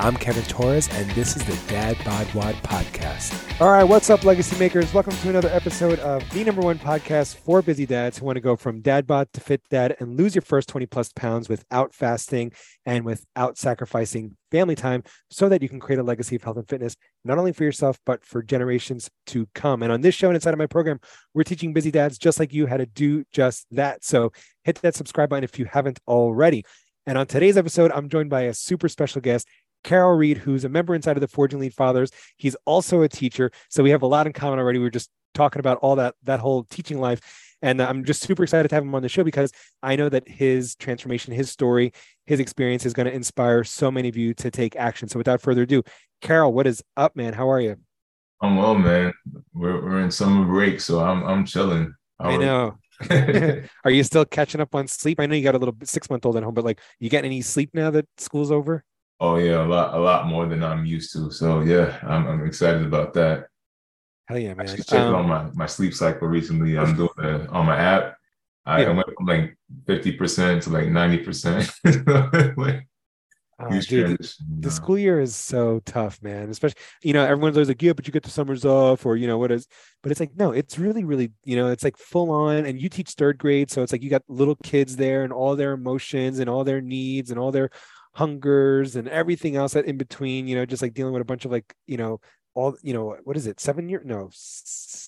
I'm Kevin Torres, and this is the Dad Bod WOD podcast. All right, what's up, legacy makers? Welcome to another episode of the number one podcast for busy dads who want to go from dad bod to fit dad and lose your first 20 plus pounds without fasting and without sacrificing family time so that you can create a legacy of health and fitness, not only for yourself, but for generations to come. And on this show and inside of my program, we're teaching busy dads just like you how to do just that. So hit that subscribe button if you haven't already. And on today's episode, I'm joined by a super special guest. Caryl Reid, who's a member inside of the Forging Elite Fathers. He's also a teacher. So we have a lot in common already. We were just talking about all that, that whole teaching life. And uh, I'm just super excited to have him on the show because I know that his transformation, his story, his experience is going to inspire so many of you to take action. So without further ado, Caryl, what is up, man? How are you? I'm well, man. We're, we're in summer break, so I'm I'm chilling. I know. are you still catching up on sleep? I know you got a little six month old at home, but like, you getting any sleep now that school's over? Oh yeah, a lot, a lot more than I'm used to. So yeah, I'm, I'm excited about that. Hell yeah, man! I checked um, on my, my sleep cycle recently. I'm doing it on my app. I, yeah. went from like fifty percent to like ninety percent. Oh, dude, the school year is so tough, man. Especially, you know, everyone's always like, yeah, but you get the summers off, or you know, what is? But it's like, no, it's really, really, you know, it's like full on. And you teach third grade, so it's like you got little kids there, and all their emotions, and all their needs, and all their hungers and everything else that in between, you know, just like dealing with a bunch of like, you know, all, you know, what is it? Seven years? No,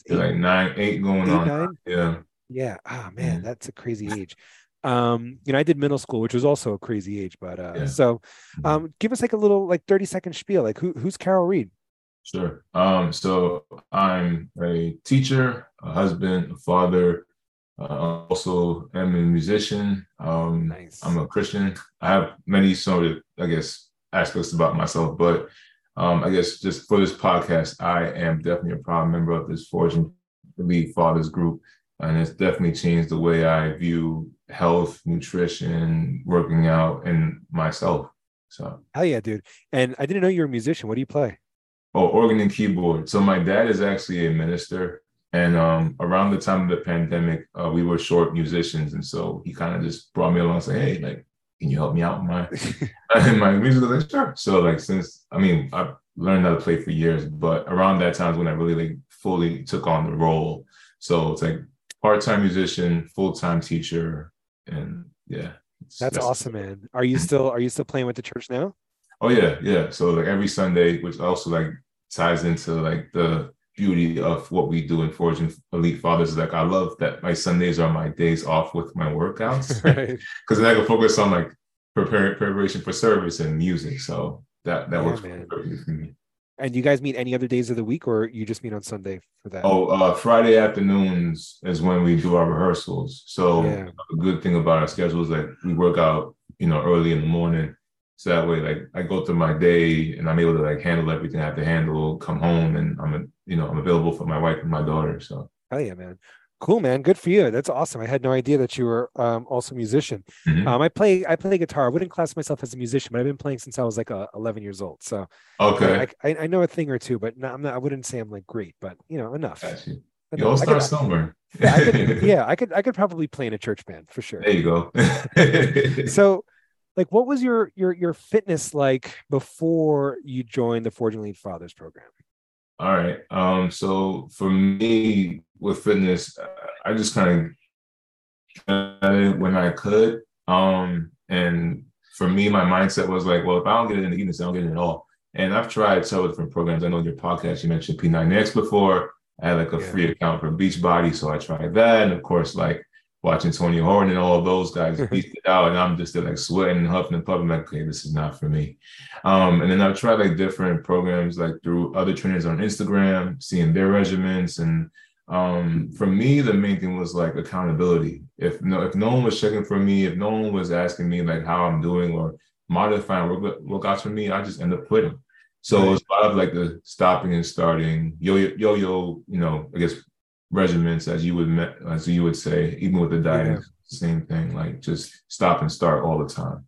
eight, like nine, eight going eight, on. Nine? Yeah. Yeah. Oh man, that's a crazy age. Um, you know, I did middle school, which was also a crazy age, but uh, yeah. so mm-hmm. um, give us like a little like 30 second spiel. Like who who's Caryl Reid? Sure. Um, so I'm a teacher, a husband, a father, uh, also am a musician. Um, nice. I'm a Christian. I have many sort of, I guess, aspects about myself, but um, I guess just for this podcast, I am definitely a proud member of this Forging Elite Fathers group, and it's definitely changed the way I view health, nutrition, working out, and myself. So hell yeah, dude! And I didn't know you were a musician. What do you play? Oh, organ and keyboard. So my dad is actually a minister and um, around the time of the pandemic, uh, we were short musicians, and so he kind of just brought me along, and said, "Hey, like, can you help me out in my in my music?" I was like, "Sure." So like, since I mean, I learned how to play for years, but around that time is when I really like fully took on the role. So it's like part time musician, full time teacher, and yeah. That's, that's awesome, man. Are you still are you still playing with the church now? Oh yeah, yeah. So like every Sunday, which also like ties into like the beauty of what we do in Forging Elite Fathers is like I love that my Sundays are my days off with my workouts because right. then I can focus on like preparing preparation for service and music. So that that yeah, works perfectly for me. And you guys meet any other days of the week, or you just meet on Sunday for that? Oh, uh, Friday afternoons is when we do our rehearsals. So yeah. a good thing about our schedule is that we work out, you know, early in the morning so that way, like I go through my day and I'm able to like handle everything I have to handle, come home and I'm, you know, I'm available for my wife and my daughter. So. Oh yeah, man. Cool, man. Good for you. That's awesome. I had no idea that you were um, also a musician. Mm-hmm. Um, I play I play guitar. I wouldn't class myself as a musician, but I've been playing since I was like uh, 11 years old. So okay, I, I, know a thing or two, but not, I'm not. I wouldn't say I'm like great, but you know enough. You. you all start somewhere. yeah, I could, yeah, I could. I could probably play in a church band for sure. There you go. so like what was your your your fitness like before you joined the Forging Elite Fathers program? All right. Um, so for me with fitness, I just kind of when I could. Um, and for me, my mindset was like, well, if I don't get it in the evenings, I don't get it at all. And I've tried several different programs. I know in your podcast you mentioned P90X before. I had like a yeah. free account for Beachbody, so I tried that. And of course, like watching Tony Horton and all those guys beat it out, and I'm just like sweating and huffing and puffing, like, okay, this is not for me. Um, and then I've tried like different programs, like through other trainers on Instagram, seeing their regiments, and um, for me, the main thing was like accountability. If no, if no one was checking for me, if no one was asking me like how I'm doing or modifying work, workouts for me, I just end up quitting. So right. it's a lot of like the stopping and starting, yo yo yo, you know, I guess regiments, as you would as you would say, even with the diet. same thing, like just stop and start all the time.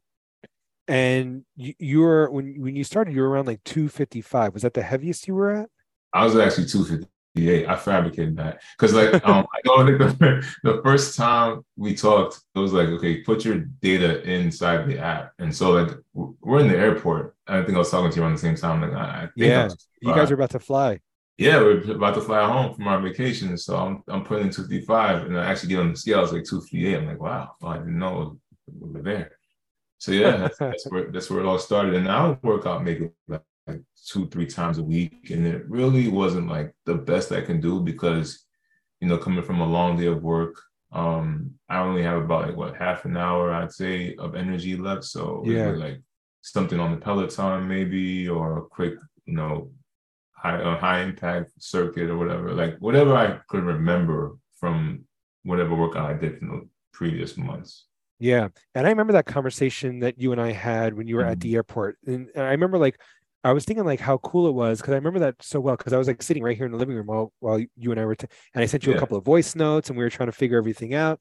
And you, you were when when you started, you were around like 255. Was that the heaviest you were at? I was actually 258. I fabricated that because like um I know the, the first time we talked, it was like, okay, put your data inside the app. And so like we're in the airport. I think I was talking to you around the same time. Like I, I yeah, you guys are about to fly. Yeah, we're about to fly home from our vacation. So I'm I'm putting in 255 and I actually get on the scale, I was like 258. I'm like, wow, I didn't know we were there. So yeah, that's, that's, where that's where it all started. And I would work out maybe like, like two, three times a week. And it really wasn't like the best I can do because, you know, coming from a long day of work, um, I only have about like what half an hour, I'd say, of energy left. So yeah, like something on the Peloton maybe, or a quick, you know, high high impact circuit or whatever. Like whatever I could remember from whatever workout I did in the previous months. Yeah. And I remember that conversation that you and I had when you were mm-hmm. at the airport. And, and, I remember like, I was thinking like how cool it was because I remember that so well because I was like sitting right here in the living room while, while you and I were, t- and I sent you yeah. a couple of voice notes and we were trying to figure everything out.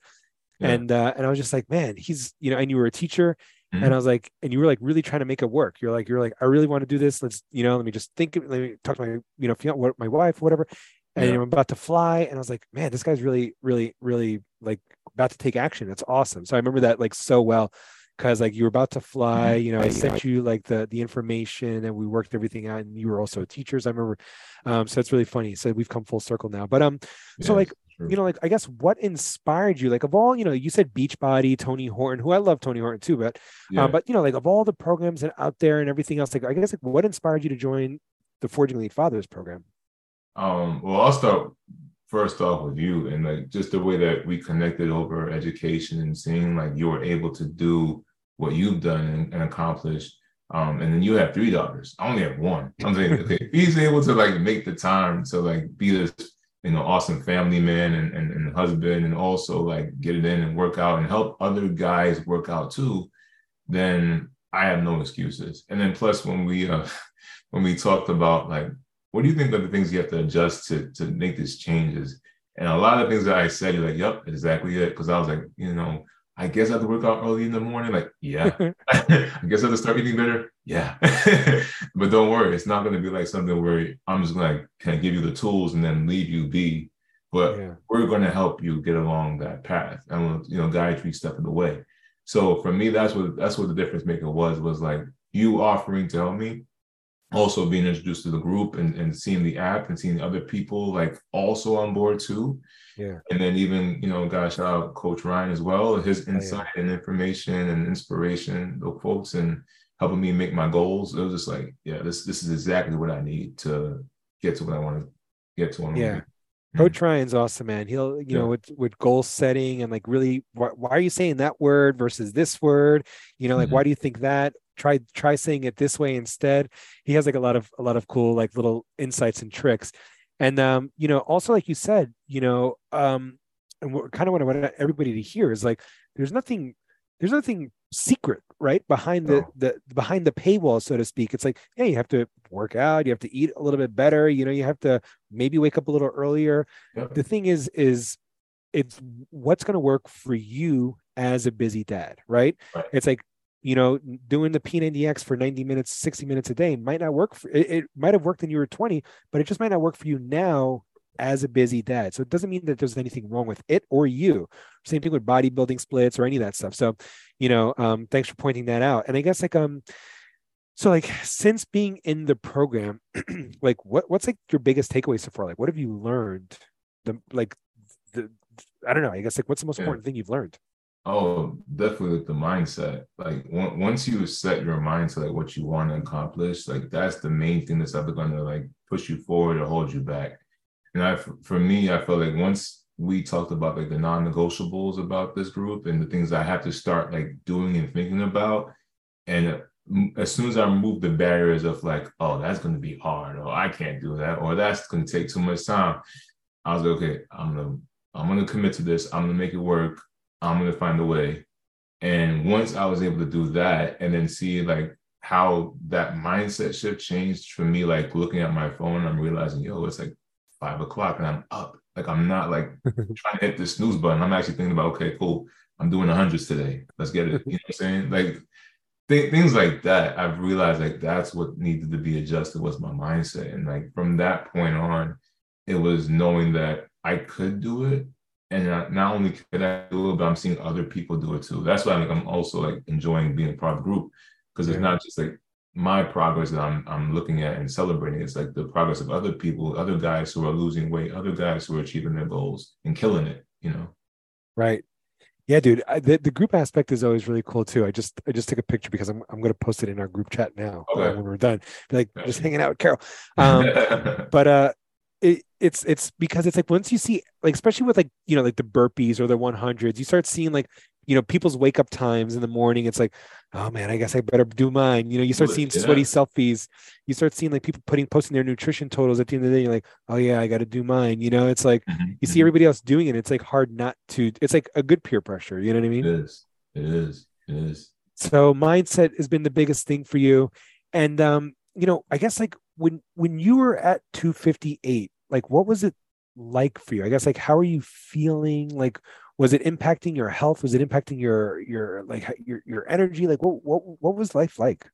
Yeah. And, uh, and I was just like, man, he's, you know, and you were a teacher mm-hmm. and I was like, and you were like really trying to make it work. You're like, you're like, I really want to do this. Let's, you know, let me just think, let me talk to my, you know, my wife, whatever. And yeah. I'm about to fly. And I was like, man, this guy's really, really, really like about to take action. That's awesome. So I remember that like so well because like you were about to fly, you know, I sent you like the the information and we worked everything out and you were also teachers. I remember. Um, so it's really funny. So we've come full circle now. But um, so like you know, like I guess what inspired you? Like of all, you know, you said Beachbody, Tony Horton, who I love Tony Horton too, but yeah. um, but you know, like of all the programs and out there and everything else, like I guess like what inspired you to join the Forging Elite Fathers program? Um, well, I'll start first off with you and like just the way that we connected over education and seeing like you were able to do what you've done and, and accomplished. Um, and then you have three daughters. I only have one. I'm saying, okay, he's able to like make the time to like be this, you know, awesome family man and, and, and husband, and also like get it in and work out and help other guys work out too, then I have no excuses. And then plus when we uh when we talked about like what do you think are the things you have to adjust to to make these changes? And a lot of things that I said, you're like, yep, exactly it. Because I was like, you know, I guess I have to work out early in the morning. Like, yeah. I guess I have to start eating better. Yeah. but don't worry, it's not going to be like something where I'm just going to kind of give you the tools and then leave you be. But yeah. we're going to help you get along that path. and we'll, you know, guide you step of the way. So for me, that's what that's what the difference maker was, was like you offering to help me also being introduced to the group and, and seeing the app and seeing other people like also on board too. Yeah. And then even, you know, gosh, out Coach Ryan as well, his insight oh, yeah. and information and inspiration, the quotes and helping me make my goals. It was just like, yeah, this this is exactly what I need to get to what I want to get to. Yeah. Coach mm-hmm. Ryan's awesome, man. He'll, you yeah. know, with with goal setting and like really, why, why, are you saying that word versus this word? You know, like mm-hmm. why do you think that? Try try saying it this way instead. He has like a lot of a lot of cool like little insights and tricks. And um you know also like you said you know um and what kind of what i want everybody to hear is like there's nothing there's nothing secret right behind the the behind the paywall so to speak. It's like yeah you have to work out you have to eat a little bit better you know you have to maybe wake up a little earlier. The thing is is it's what's going to work for you as a busy dad right? right. It's like you know, doing the P90X for 90 minutes, 60 minutes a day might not work for it, it might have worked when you were 20, but it just might not work for you now as a busy dad. So it doesn't mean that there's anything wrong with it or you. Same thing with bodybuilding splits or any of that stuff. So, you know, um, thanks for pointing that out. And I guess like um so like since being in the program, like what what's like your biggest takeaway so far? Like what have you learned? The like the I don't know, I guess like what's the most yeah. important thing you've learned? Oh, definitely like the mindset. Like once you set your mind to like what you want to accomplish, like that's the main thing that's ever going to like push you forward or hold you back. And I, for me, I feel like once we talked about like the non-negotiables about this group and the things I have to start like doing and thinking about, and mm, as soon as I remove the barriers of like, oh, that's going to be hard, or I can't do that, or that's going to take too much time, I was like, okay, I'm gonna I'm gonna commit to this. I'm gonna make it work. I'm gonna find a way. And once I was able to do that and then see like how that mindset shift changed for me, like looking at my phone, I'm realizing, yo, it's like five o'clock and I'm up Like I'm not like trying to hit the snooze button. I'm actually thinking about, okay, cool. I'm doing the hundreds today. Let's get it. You know what I'm saying? Like th- things like that. I've realized like that's what needed to be adjusted was my mindset. And like from that point on, it was knowing that I could do it. And not only could I do it, but I'm seeing other people do it too. That's why I'm, like, I'm also like enjoying being a part of the group because it's yeah. not just like my progress that I'm I'm looking at and celebrating. It's like the progress of other people, other guys who are losing weight, other guys who are achieving their goals and killing it. You know. Right. Yeah, dude. I, the, the group aspect is always really cool too. I just I just took a picture because I'm I'm going to post it in our group chat now okay. when we're done. Like just hanging out with Caryl. Um, but uh, it, it's it's because it's like once you see like especially with like you know like the burpees or the 100s, you start seeing like you know people's wake up times in the morning it's like oh man i guess i better do mine you know you start seeing yeah. sweaty selfies you start seeing like people putting posting their nutrition totals at the end of the day you're like oh yeah i got to do mine you know it's like mm-hmm. you see mm-hmm. everybody else doing it it's like hard not to it's like a good peer pressure you know what i mean it is it is it is so mindset has been the biggest thing for you and um you know i guess like when when you were at 258 like what was it like for you? I guess like how are you feeling? Like was it impacting your health? Was it impacting your your like your your energy? Like what what what was life like?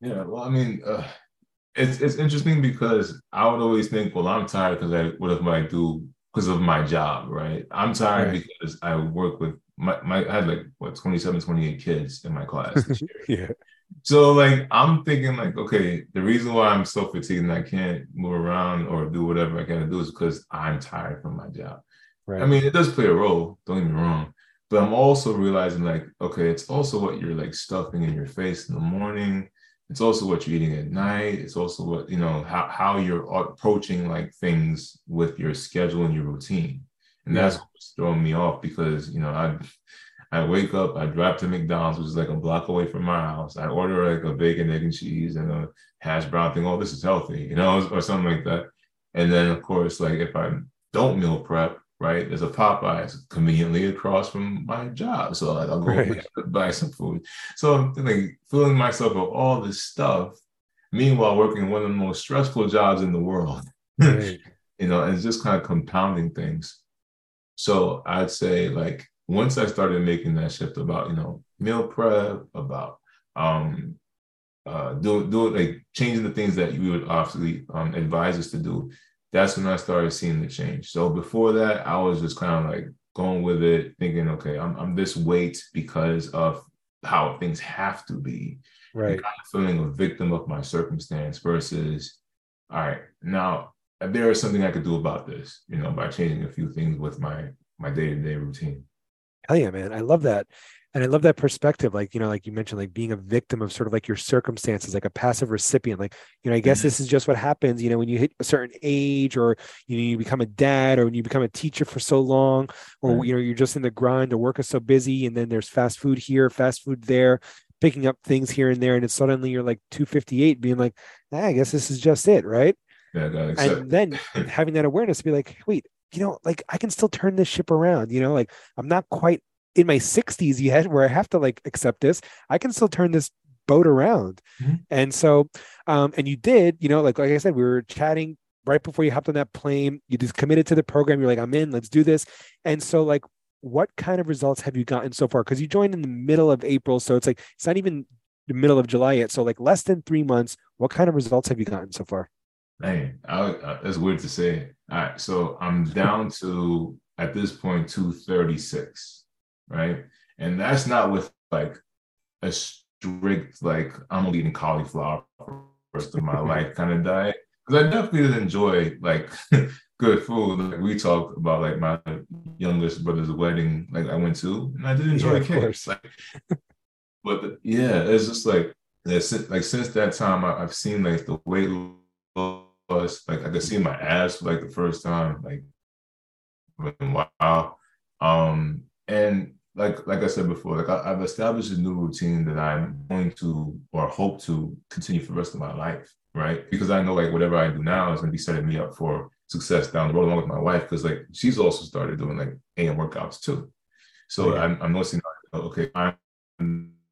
Yeah well i mean uh, it's it's interesting because i would always think well i'm tired because i what if i do because of my job right? I'm tired right. because i work with my, my i had like what 27 28 kids in my class this year. Yeah so like I'm thinking like, okay, the reason why I'm so fatigued and I can't move around or do whatever I can to do is because I'm tired from my job. Right. I mean, it does play a role, don't get me wrong. But I'm also realizing like, okay, it's also what you're like stuffing in your face in the morning. It's also what you're eating at night. It's also what, you know, how, how you're approaching like things with your schedule and your routine. And yeah. that's what's throwing me off because, you know, I I wake up, I drive to McDonald's, which is like a block away from my house. I order like a bacon, egg, and cheese and a hash brown thing. Oh, this is healthy, you know, or something like that. And then, of course, like if I don't meal prep, right? There's a Popeyes conveniently across from my job. So like, I'll go right. buy some food. So I'm like filling myself with all this stuff. Meanwhile, working one of the most stressful jobs in the world. Right. you know, and it's just kind of compounding things. So I'd say like once I started making that shift about, you know, meal prep, about um uh do do like changing the things that you would obviously um advise us to do, that's when I started seeing the change. So before that, I was just kind of like going with it, thinking, okay, I'm, I'm this weight because of how things have to be. Right. Kind of feeling a victim of my circumstance versus, all right, now there is something I could do about this, you know, by changing a few things with my my day to day routine. Hell yeah, man. I love that and i love that perspective like you know like you mentioned like being a victim of sort of like your circumstances like a passive recipient like you know i guess mm-hmm. this is just what happens you know when you hit a certain age or you know you become a dad or when you become a teacher for so long or right. you know you're just in the grind or work is so busy and then there's fast food here fast food there picking up things here and there and it's suddenly you're like 258 being like ah, i guess this is just it right yeah, and then having that awareness to be like wait you know, like I can still turn this ship around, you know, like I'm not quite in my 60s yet where I have to like accept this. I can still turn this boat around. Mm-hmm. And so, um, and you did, you know, like like I said, we were chatting right before you hopped on that plane. You just committed to the program. You're like, I'm in, let's do this. And so, like, what kind of results have you gotten so far? Because you joined in the middle of April. So it's like it's not even the middle of July yet. So like less than three months. What kind of results have you gotten so far? I, I, that's weird to say. All right, so I'm down to at this point 236 right? And that's not with like a strict like I'm only eating cauliflower for the rest of my life kind of diet. Because I definitely enjoy like good food. Like we talked about like my youngest brother's wedding, like I went to, and I did enjoy yeah, cake. Like, but the, yeah, it's just like like since that time, I, have seen like the weight loss. Like I could see my ass for like the first time. Like wow. Um, and like like I said before, like I, have established a new routine that I'm going to or hope to continue for the rest of my life, right? Because I know like whatever I do now is going to be setting me up for success down the road, along with my wife, because like she's also started doing like AM workouts too. So yeah. I'm, I'm noticing, okay, I'm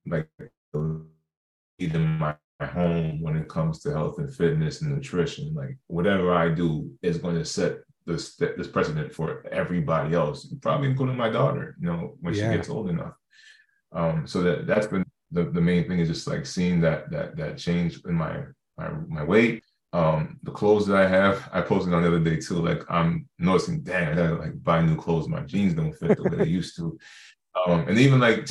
like in my home when it comes to health and fitness and nutrition. Like whatever I do is going to set this this precedent for everybody else, probably including my daughter. You know, when yeah. she gets old enough. Um, so that that's been the, the main thing is just like seeing that that that change in my my, my weight. Um, the clothes that I have, I posted on the other day too. Like I'm noticing, dang, I gotta like buy new clothes. My jeans don't fit the way they used to. Um, and even like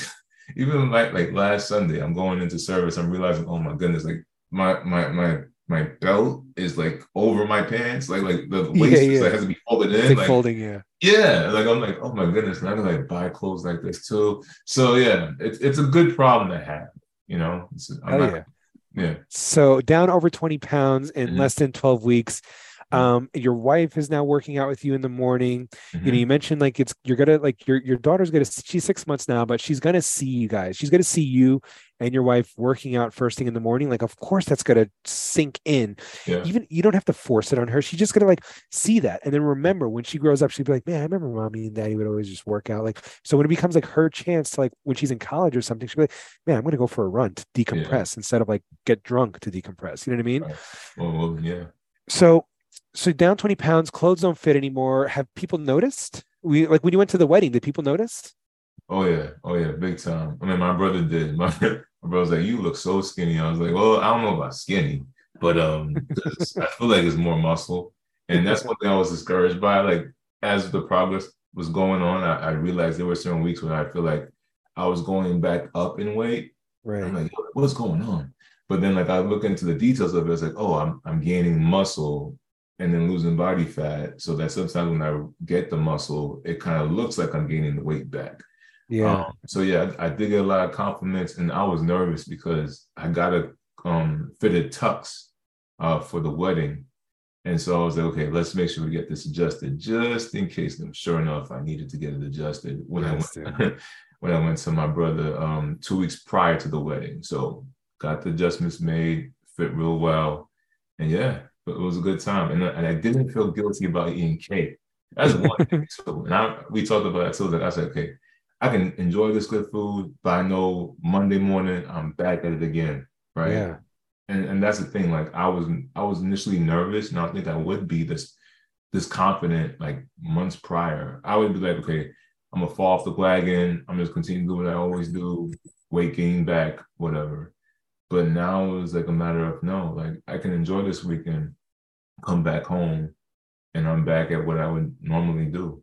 even like like last Sunday, I'm going into service. I'm realizing, oh my goodness, like my my my my belt is like over my pants, like like the waist yeah, yeah. Like, has to be folded in, like, like, folding, yeah, yeah. Like I'm like, oh my goodness, and I can like buy clothes like this too. So yeah, it's it's a good problem to have, you know. I'm not, yeah. Yeah. So down over 20 pounds in mm-hmm. less than 12 weeks. Mm-hmm. um your wife is now working out with you in the morning mm-hmm. you know you mentioned like it's you're gonna like your your daughter's gonna she's six months now but she's gonna see you guys she's gonna see you and your wife working out first thing in the morning like of course that's gonna sink in yeah. even you don't have to force it on her she's just gonna like see that and then remember when she grows up she'd be like man i remember mommy and daddy would always just work out like so when it becomes like her chance to like when she's in college or something she'd be like man i'm gonna go for a run to decompress yeah. instead of like get drunk to decompress you know what i mean right. well, yeah so so down 20 pounds, clothes don't fit anymore. Have people noticed? We like when you went to the wedding, did people notice? Oh yeah, oh yeah, big time. I mean, my brother did. My, my brother was like, "You look so skinny." I was like, "Well, I don't know about skinny, but um, I feel like it's more muscle." And that's one thing I was discouraged by. Like as the progress was going on, I, I realized there were certain weeks when I feel like I was going back up in weight. Right. I'm like, what's going on? But then like I look into the details of it, it's like, oh, I'm I'm gaining muscle and then losing body fat so that sometimes when I get the muscle, it kind of looks like I'm gaining the weight back. Yeah. Um, so yeah, I, I, did get a lot of compliments, and I was nervous because I got a um, fitted tux uh, for the wedding, and so I was like, okay, let's make sure we get this adjusted just in case. And sure enough, I needed to get it adjusted when yes, I went, when I went to my brother um, two weeks prior to the wedding. So got the adjustments made, fit real well, and yeah, but it was a good time, and, and I didn't feel guilty about eating cake. That's one thing too. And I, we talked about that too. Like I said, okay, I can enjoy this good food, but I know Monday morning I'm back at it again, right? Yeah. And and that's the thing. Like I was I was initially nervous, and I think I would be this this confident like months prior. I would be like, okay, I'm gonna fall off the wagon. I'm just continue to do what I always do, weight gain back, whatever. But now it was like a matter of no, like I can enjoy this weekend, come back home, and I'm back at what I would normally do.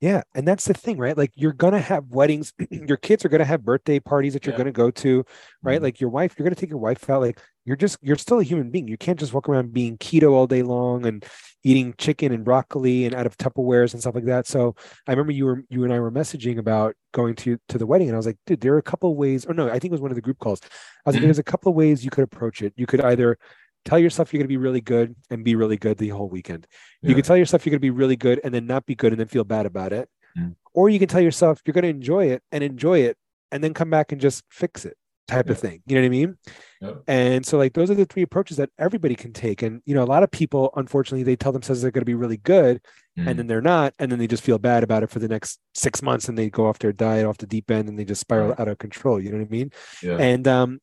Yeah, and that's the thing, right? Like you're gonna have weddings, your kids are gonna have birthday parties that you're yeah. gonna go to, right? Mm-hmm. Like your wife, you're gonna take your wife out. Like you're just you're still a human being. You can't just walk around being keto all day long and eating chicken and broccoli and out of Tupperwares and stuff like that. So I remember you were you and I were messaging about going to to the wedding, and I was like, dude, there are a couple of ways, or no, I think it was one of the group calls. I was like, mm-hmm. there's a couple of ways you could approach it. You could either tell yourself you're going to be really good and be really good the whole weekend. Yeah. You can tell yourself you're going to be really good and then not be good and then feel bad about it. Mm. Or you can tell yourself you're going to enjoy it and enjoy it and then come back and just fix it type yeah. of thing. You know what I mean? Yeah. And so like those are the three approaches that everybody can take. And you know, a lot of people, unfortunately, they tell themselves they're going to be really good mm. and then they're not. And then they just feel bad about it for the next six months and they go off their diet off the deep end and they just spiral right. out of control. You know what I mean? Yeah. And um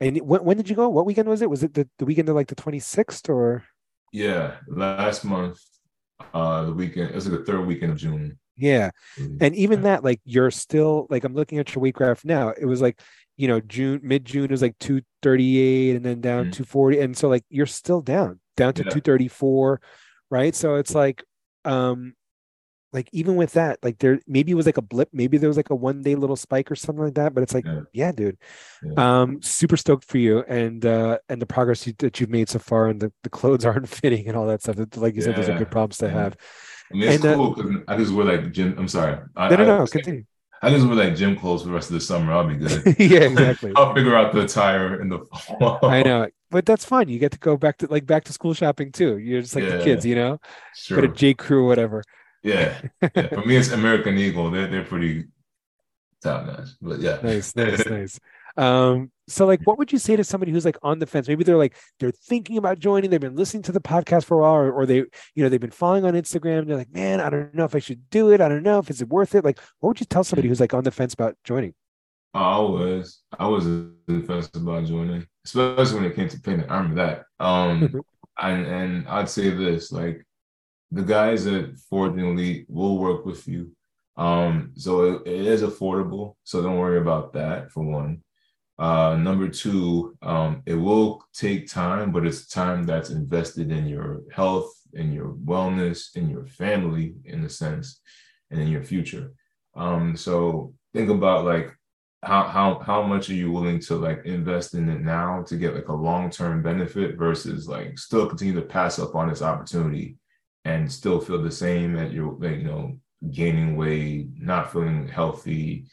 and when, when did you go? What weekend was it? Was it the, the weekend of like the 26th or? Yeah, last month, uh, the weekend, it was like the third weekend of June. Yeah. And even that, like you're still like I'm looking at your weight graph now. It was like, you know, June, mid June was like 238 and then down mm-hmm. 240. And so like you're still down, down to yeah. 234. Right. So it's like um like even with that, like there maybe it was like a blip, maybe there was like a one day little spike or something like that. But it's like, yeah, yeah dude. Yeah. Um, super stoked for you and uh and the progress you, that you've made so far and the, the clothes aren't fitting and all that stuff. Like you said, those are good problems to have. I mean, it's and, uh, cool because uh, I just wear like gym. I'm sorry. I, no, no, no. I, continue. I just wear like gym clothes for the rest of the summer. I'll be good. yeah, exactly. I'll figure out the attire in the fall. I know, but that's fine. You get to go back to like back to school shopping too. You're just like yeah, the kids, you know. Sure. Go to J Crew, whatever. Yeah. yeah. For me, it's American Eagle. They're they're pretty top notch. But yeah. Nice, nice, nice. Um, so like what would you say to somebody who's like on the fence? Maybe they're like they're thinking about joining, they've been listening to the podcast for a while, or, or they, you know, they've been following on Instagram, they're like, man, I don't know if I should do it. I don't know if it's worth it. Like, what would you tell somebody who's like on the fence about joining? I was. I was the fence about joining, especially when it came to payment. I remember that. Um and, and I'd say this, like the guys at Forge Elite will work with you. Um, so it, it is affordable. So don't worry about that for one. Uh, number two, um, it will take time, but it's time that's invested in your health, in your wellness, in your family, in a sense, and in your future. Um, so think about like how how how much are you willing to like invest in it now to get like a long-term benefit versus like still continue to pass up on this opportunity and still feel the same at your like, you know gaining weight not feeling healthy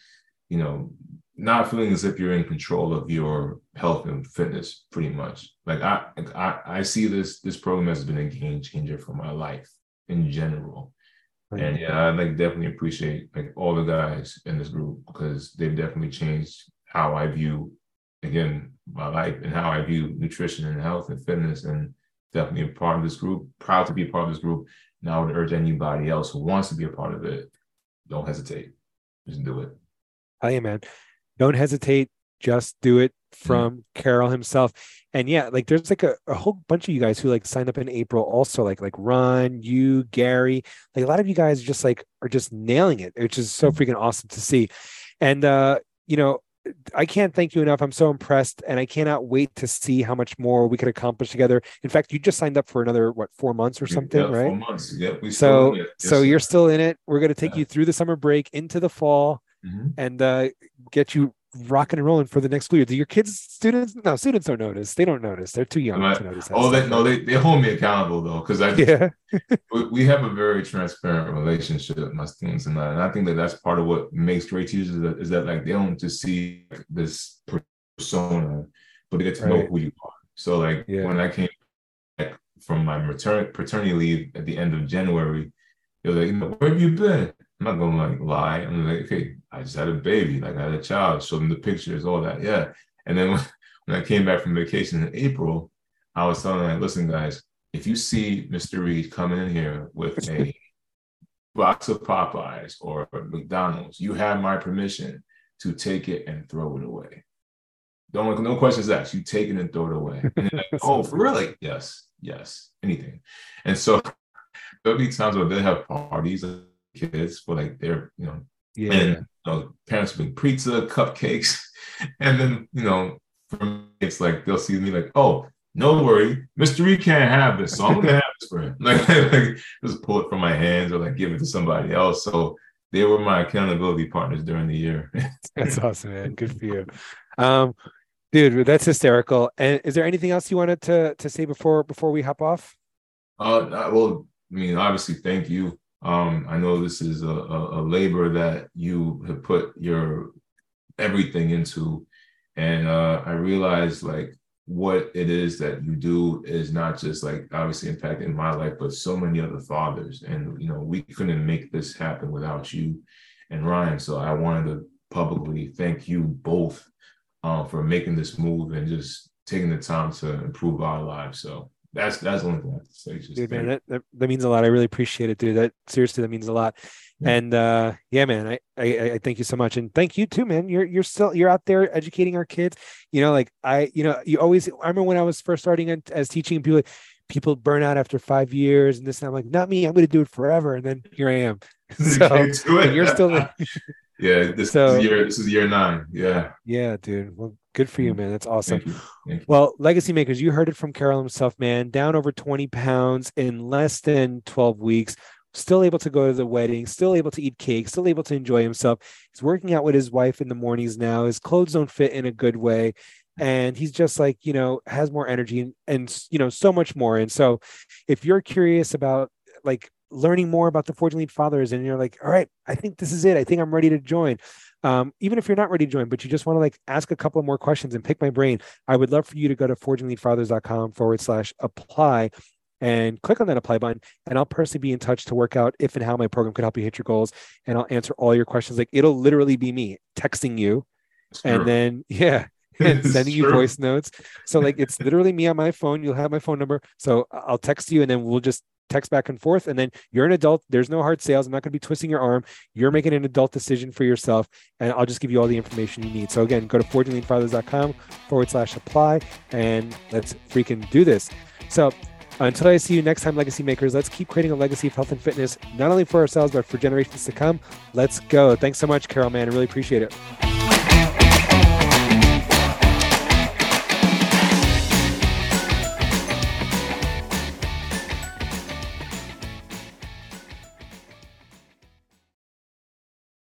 you know not feeling as if you're in control of your health and fitness pretty much like i i, I see this this program has been a game changer for my life in general and yeah, I like definitely appreciate like all the guys in this group because they've definitely changed how I view again my life and how I view nutrition and health and fitness and definitely a part of this group. Proud to be a part of this group. Now I would urge anybody else who wants to be a part of it, don't hesitate. Just do it. Yeah, man. Don't hesitate. Just do it from mm-hmm. Caryl himself. And yeah, like there's like a, a whole bunch of you guys who like signed up in April also, like like Ron, you, Gary, like a lot of you guys just like are just nailing it, which is so mm-hmm. freaking awesome to see. And uh, you know, I can't thank you enough. I'm so impressed, and I cannot wait to see how much more we could accomplish together. In fact, you just signed up for another what four months or something, yeah, right? Four months. Yeah. We so yes, so you're still in it. We're going to take yeah. you through the summer break into the fall, mm-hmm. and uh, get you rocking and rolling for the next school year. Do your kids, students? No, students don't notice. They don't notice. They're too young I, to notice. oh, they, no, they, they hold me accountable though, because I yeah. we, we, have a very transparent relationship, my students and I, and I think that that's part of what makes great teachers is that, is that like they don't just see this persona, but they get to right. know who you are. So like yeah. when I came back from my maternity paternity leave at the end of January, they're like, where have you been? I'm not gonna like lie. I'm like, okay, I just had a baby, like I had a child, show them the pictures, all that. Yeah. And then when, when I came back from vacation in April, I was telling them, like, listen, guys, if you see Mr. Reid coming in here with a box of Popeyes or McDonald's, you have my permission to take it and throw it away. Don't no questions asked. You take it and throw it away. And like, oh, for really? Yes, yes, anything. And so there'll be times where they have parties kids for like their, you know, yeah. and you know, parents bring pizza, cupcakes, and then you know, for me, it's like they'll see me like, oh, no worry, Mr. Reid can't have this, so I'm gonna have this for him. Like, like just pull it from my hands or like give it to somebody else. So they were my accountability partners during the year. that's awesome, man. Good for you. Um, dude, that's hysterical. And is there anything else you wanted to to say before before we hop off? Uh, well, I mean, obviously, thank you um, I know this is a, a, a, labor that you have put your everything into, and uh, I realized like what it is that you do is not just like obviously impacting my life, but so many other fathers. And you know, we couldn't make this happen without you and Ryan. So I wanted to publicly thank you both uh, for making this move and just taking the time to improve our lives. So that's that's the only thing I have to say. Just dude, man, that, that, that, means a lot. I really appreciate it, dude. That seriously, that means a lot. Yeah. And uh, yeah, man, I, I I thank you so much, and thank you too, man. You're you're still you're out there educating our kids. You know, like I, you know, you always. I remember when I was first starting as teaching people. People burn out after five years, and this. And I'm like, not me. I'm going to do it forever. And then here I am. So you're still. yeah, this, so, this is year. This is year nine. Yeah. Yeah, dude. Well, Good for you, mm-hmm. man. That's awesome. Thank you. Thank you. Well, legacy makers, you heard it from Caryl himself, man. Down over 20 pounds in less than 12 weeks. Still able to go to the wedding, still able to eat cake, still able to enjoy himself. He's working out with his wife in the mornings now. His clothes don't fit in a good way. And he's just like, you know, has more energy and, and you know, so much more. And so if you're curious about like learning more about the Forging Elite Fathers and you're like, all right, I think this is it. I think I'm ready to join um, even if you're not ready to join, but you just want to like ask a couple of more questions and pick my brain, I would love for you to go to forgeelitefathers.com forward slash apply and click on that apply button. And I'll personally be in touch to work out if and how my program could help you hit your goals. And I'll answer all your questions. Like it'll literally be me texting you and then, yeah, and sending you voice notes. So like it's literally me on my phone. You'll have my phone number. So I'll text you and then we'll just text back and forth. And then you're an adult. There's no hard sales. I'm not going to be twisting your arm. You're making an adult decision for yourself. And I'll just give you all the information you need. So again, go to forgeelitefathers.com forward slash apply and let's freaking do this. So Until I see you next time, Legacy Makers, let's keep creating a legacy of health and fitness, not only for ourselves, but for generations to come. Let's go. Thanks so much, Caryl, man. I really appreciate it.